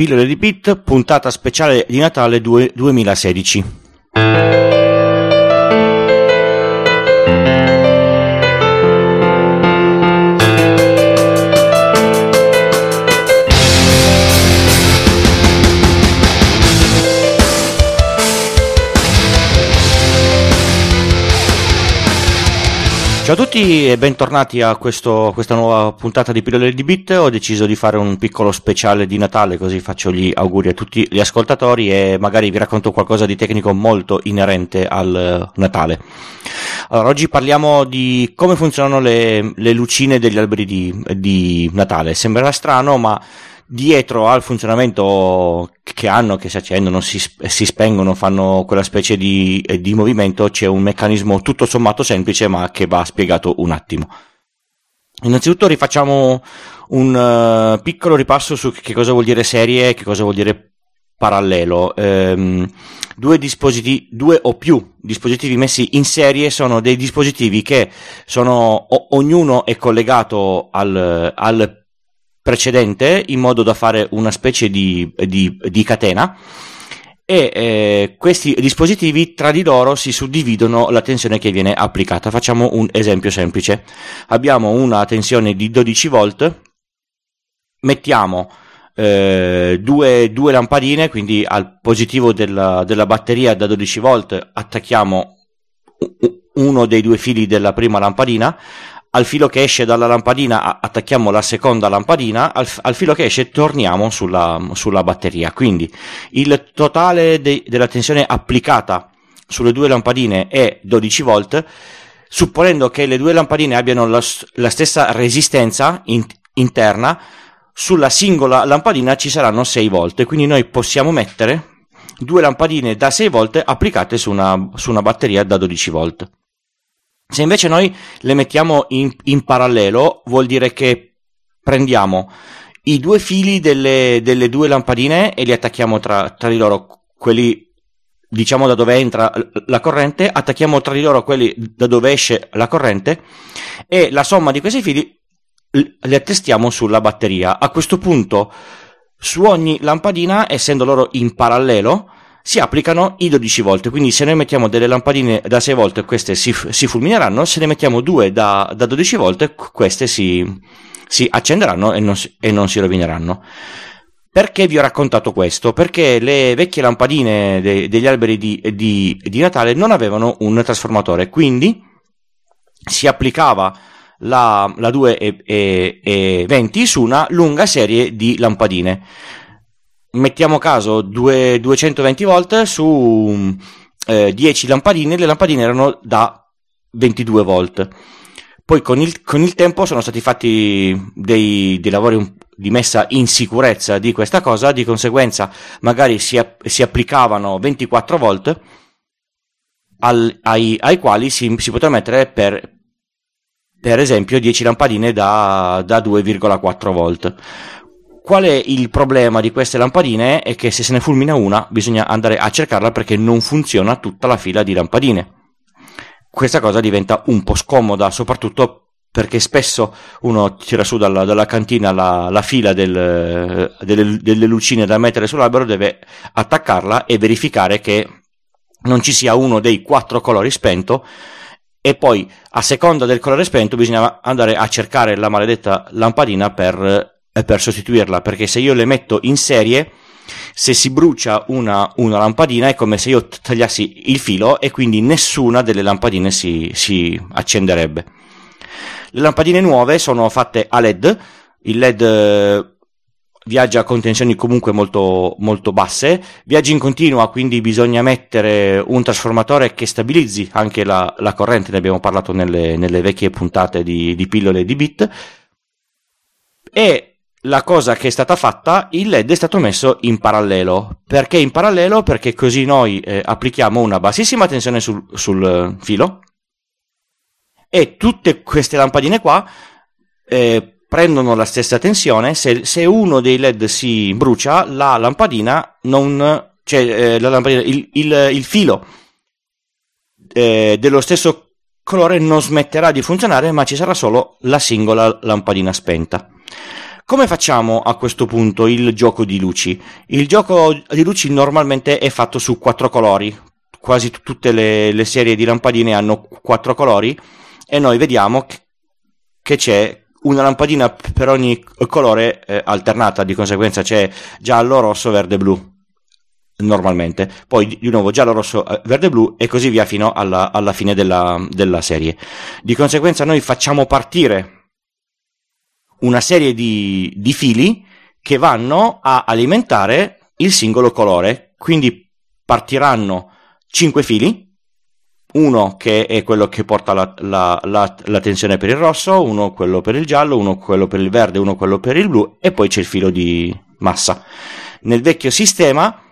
Pillole di Bit, puntata speciale di Natale 2, 2016. Ciao a tutti e bentornati a questo, questa nuova puntata di Pillole di Bit. Ho deciso di fare un piccolo speciale di Natale, così faccio gli auguri a tutti gli ascoltatori e magari vi racconto qualcosa di tecnico molto inerente al Natale. Allora, oggi parliamo di come funzionano le, le lucine degli alberi di, di Natale. Sembrerà strano, ma dietro al funzionamento che hanno, che si accendono, si, si spengono, fanno quella specie di, di, movimento, c'è un meccanismo tutto sommato semplice ma che va spiegato un attimo. Innanzitutto rifacciamo un uh, piccolo ripasso su che cosa vuol dire serie e che cosa vuol dire parallelo. Um, due dispositivi, due o più dispositivi messi in serie sono dei dispositivi che sono, o, ognuno è collegato al, al precedente in modo da fare una specie di, di, di catena e eh, questi dispositivi tra di loro si suddividono la tensione che viene applicata. Facciamo un esempio semplice. Abbiamo una tensione di 12 volt, mettiamo eh, due, due, lampadine, quindi al positivo della, della batteria da 12 volt attacchiamo uno dei due fili della prima lampadina, al filo che esce dalla lampadina attacchiamo la seconda lampadina, al, al filo che esce torniamo sulla, sulla batteria. Quindi il totale de, della tensione applicata sulle due lampadine è 12 volt, supponendo che le due lampadine abbiano la, la stessa resistenza in, interna, sulla singola lampadina ci saranno 6 volt, quindi noi possiamo mettere due lampadine da 6 volt applicate su una, su una batteria da 12 volt. Se invece noi le mettiamo in, in parallelo, vuol dire che prendiamo i due fili delle, delle due lampadine e li attacchiamo tra, tra, di loro, quelli diciamo da dove entra la corrente, attacchiamo tra di loro quelli da dove esce la corrente e la somma di questi fili li attestiamo sulla batteria. A questo punto su ogni lampadina, essendo loro in parallelo, si applicano i 12 volt. Quindi se noi mettiamo delle lampadine da 6 volt, queste si, si fulmineranno, se ne mettiamo due da, da 12 volt, queste si, si accenderanno e non, e non, si rovineranno. Perché vi ho raccontato questo? Perché le vecchie lampadine de, degli alberi di, di, di Natale non avevano un trasformatore, quindi si applicava la, la 220 su una lunga serie di lampadine mettiamo caso due, 220 volt su eh, 10 lampadine, le lampadine erano da 22 volt. Poi con il, con il tempo sono stati fatti dei, dei lavori di messa in sicurezza di questa cosa, di conseguenza magari si, si applicavano 24 volt al, ai, ai, quali si, si poteva mettere per, per esempio 10 lampadine da, da 2,4 volt Qual è il problema di queste lampadine? È che se se ne fulmina una bisogna andare a cercarla perché non funziona tutta la fila di lampadine. Questa cosa diventa un po' scomoda, soprattutto perché spesso uno tira su dalla, dalla cantina la, la fila del, delle, delle lucine da mettere sull'albero, deve attaccarla e verificare che non ci sia uno dei quattro colori spento e poi a seconda del colore spento bisogna andare a cercare la maledetta lampadina per per sostituirla, perché se io le metto in serie, se si brucia una, una, lampadina è come se io tagliassi il filo e quindi nessuna delle lampadine si, si accenderebbe. Le lampadine nuove sono fatte a LED, il LED eh, viaggia con tensioni comunque molto, molto basse, viaggia in continua, quindi bisogna mettere un trasformatore che stabilizzi anche la, la corrente, ne abbiamo parlato nelle, nelle vecchie puntate di, di pillole di bit, e la cosa che è stata fatta, il LED è stato messo in parallelo. Perché in parallelo? Perché così noi eh, applichiamo una bassissima tensione sul, sul eh, filo e tutte queste lampadine qua eh, prendono la stessa tensione. Se, se, uno dei LED si brucia, la lampadina non. cioè eh, la lampadina, il, il, il filo eh, dello stesso colore non smetterà di funzionare, ma ci sarà solo la singola lampadina spenta. Come facciamo a questo punto il gioco di luci? Il gioco di luci normalmente è fatto su quattro colori, quasi tutte le, le serie di lampadine hanno quattro colori e noi vediamo che c'è una lampadina per ogni colore eh, alternata, di conseguenza c'è giallo, rosso, verde, blu normalmente, poi di nuovo giallo, rosso, eh, verde, blu e così via fino alla, alla fine della, della serie. Di conseguenza noi facciamo partire una serie di, di fili che vanno a alimentare il singolo colore. Quindi partiranno 5 fili, uno che è quello che porta la, la, la, la, tensione per il rosso, uno quello per il giallo, uno quello per il verde, uno quello per il blu e poi c'è il filo di massa. Nel vecchio sistema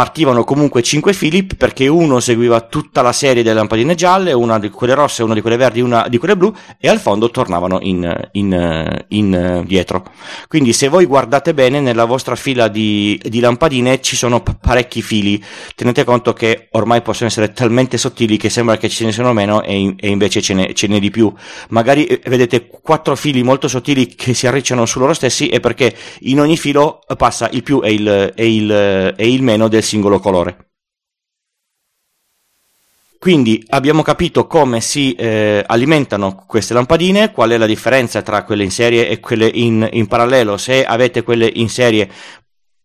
partivano comunque 5 fili perché uno seguiva tutta la serie delle lampadine gialle, una di quelle rosse, una di quelle verdi, una di quelle blu e al fondo tornavano in, in, in dietro. Quindi se voi guardate bene nella vostra fila di, di lampadine ci sono parecchi fili, tenete conto che ormai possono essere talmente sottili che sembra che ce ne siano meno e, in, e invece ce n'è, ce n'è, di più. Magari eh, vedete quattro fili molto sottili che si arricciano su loro stessi e perché in ogni filo passa il più e il, e il, e il meno del singolo colore. Quindi abbiamo capito come si eh, alimentano queste lampadine, qual è la differenza tra quelle in serie e quelle in, in parallelo. Se avete quelle in serie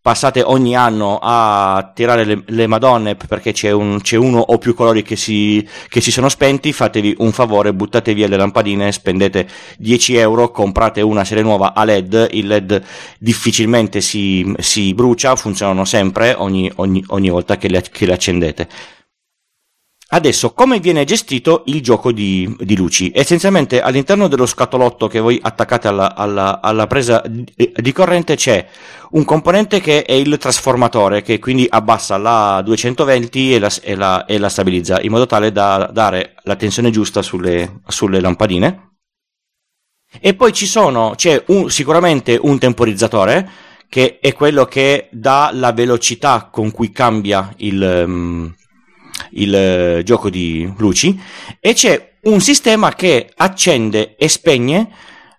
passate ogni anno a tirare le, le madonne perché c'è, un, c'è, uno o più colori che si, che si, sono spenti, fatevi un favore, buttate via le lampadine, spendete 10 euro, comprate una serie nuova a LED, il LED difficilmente si, si brucia, funzionano sempre ogni, ogni, ogni volta che le, che le accendete. Adesso, come viene gestito il gioco di, di, luci? Essenzialmente all'interno dello scatolotto che voi attaccate alla, alla, alla presa di, di, corrente c'è un componente che è il trasformatore, che quindi abbassa la 220 e la, e la, e la stabilizza, in modo tale da dare la tensione giusta sulle, sulle lampadine. E poi sono, c'è un, sicuramente un temporizzatore, che è quello che dà la velocità con cui cambia il... Um, il eh, gioco di luci e c'è un sistema che accende e spegne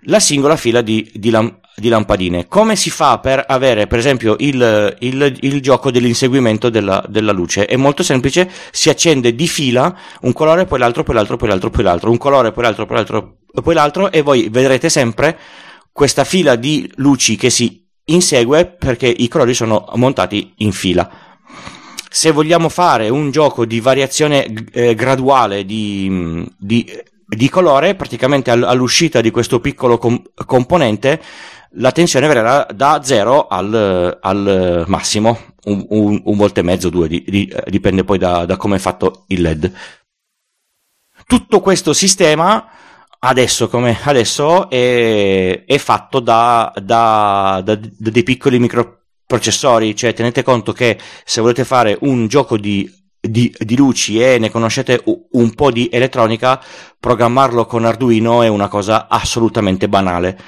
la singola fila di, di, lam- di lampadine. Come si fa per avere, per esempio, il, il, il gioco dell'inseguimento della, della, luce? È molto semplice, si accende di fila un colore, poi l'altro, poi l'altro, poi l'altro, poi l'altro, un colore, poi l'altro, poi l'altro, poi l'altro, e voi vedrete sempre questa fila di luci che si insegue perché i colori sono montati in fila se vogliamo fare un gioco di variazione eh, graduale di, di, di, colore, praticamente all'uscita di questo piccolo com- componente, la tensione verrà da 0 al, al massimo, un, un, un, volt e mezzo, due, di, di, dipende poi da, da come è fatto il LED. Tutto questo sistema adesso come adesso è, è fatto da, da, da, da, dei piccoli micro, processori, cioè tenete conto che se volete fare un gioco di, di, di, luci e ne conoscete un po' di elettronica, programmarlo con Arduino è una cosa assolutamente banale.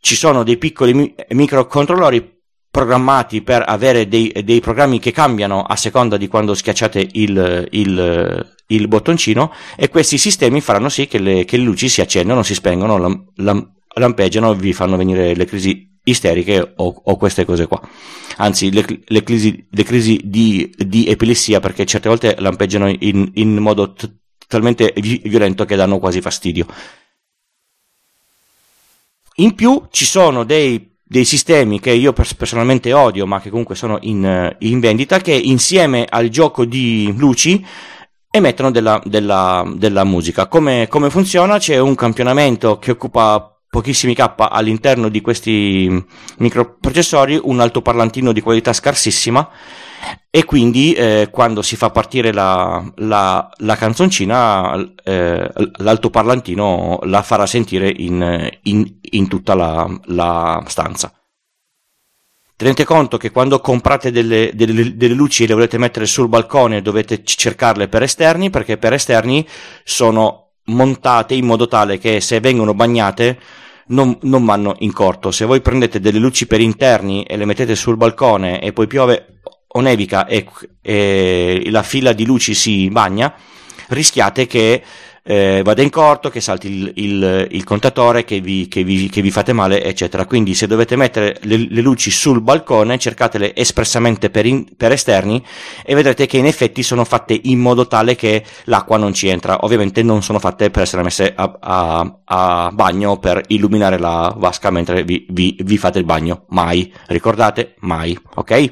Ci sono dei piccoli microcontrollori programmati per avere dei, dei, programmi che cambiano a seconda di quando schiacciate il, il, il bottoncino e questi sistemi faranno sì che le, che le luci si accendono, si spengono, lam, lam, lampeggiano vi fanno venire le crisi isteriche o, o queste cose qua. Anzi, le, le crisi, le crisi di, di, epilessia perché certe volte lampeggiano in, in modo t- talmente violento che danno quasi fastidio. In più ci sono dei, dei sistemi che io personalmente odio, ma che comunque sono in, in vendita, che insieme al gioco di luci emettono della, della, della musica. Come, come funziona? C'è un campionamento che occupa pochissimi K all'interno di questi microprocessori, un altoparlantino di qualità scarsissima e quindi eh, quando si fa partire la, la, la canzoncina eh, l'altoparlantino la farà sentire in, in, in tutta la, la, stanza. Tenete conto che quando comprate delle, delle, delle luci e le volete mettere sul balcone dovete cercarle per esterni perché per esterni sono montate in modo tale che se vengono bagnate non, non vanno in corto. Se voi prendete delle luci per interni e le mettete sul balcone e poi piove o nevica e, e la fila di luci si bagna, rischiate che eh, vada in corto, che salti il, il, il contatore, che vi, che, vi, che vi, fate male, eccetera. Quindi se dovete mettere le, le luci sul balcone, cercatele espressamente per, in, per, esterni e vedrete che in effetti sono fatte in modo tale che l'acqua non ci entra. Ovviamente non sono fatte per essere messe a, a, a bagno per illuminare la vasca mentre vi, vi fate il bagno. Mai. Ricordate? Mai. Ok?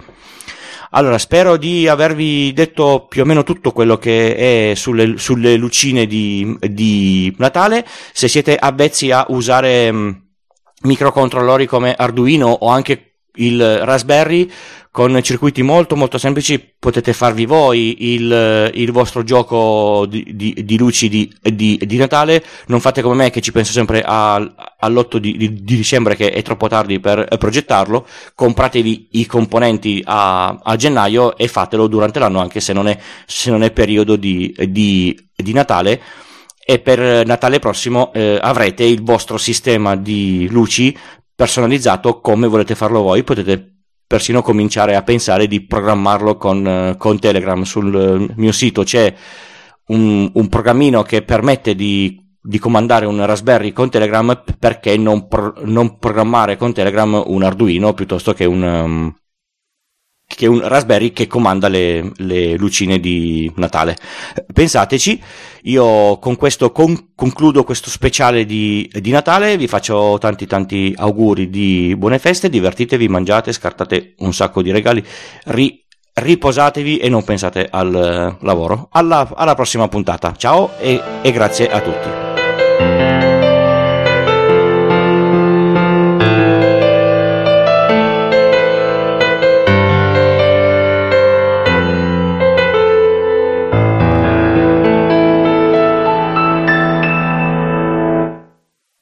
Allora, spero di avervi detto più o meno tutto quello che è sulle, sulle lucine di, di, Natale. Se siete avvezzi a usare mm, microcontrollori come Arduino o anche il Raspberry, con circuiti molto molto semplici potete farvi voi il, il vostro gioco di, di, di luci di, di, Natale. Non fate come me che ci penso sempre all'8 di, dicembre che è troppo tardi per progettarlo. Compratevi i componenti a, a gennaio e fatelo durante l'anno anche se non è, se non è periodo di, Natale. E per Natale prossimo eh, avrete il vostro sistema di luci personalizzato come volete farlo voi potete persino cominciare a pensare di programmarlo con, eh, con Telegram. Sul eh, mio sito c'è un, un programmino che permette di, di, comandare un Raspberry con Telegram perché non, pro, non, programmare con Telegram un Arduino piuttosto che un, um, che un Raspberry che comanda le, le, lucine di Natale. Pensateci, io con questo con, concludo questo speciale di, di, Natale, vi faccio tanti tanti auguri di buone feste, divertitevi, mangiate, scartate un sacco di regali, ri, riposatevi e non pensate al lavoro. Alla, alla prossima puntata, ciao e, e grazie a tutti.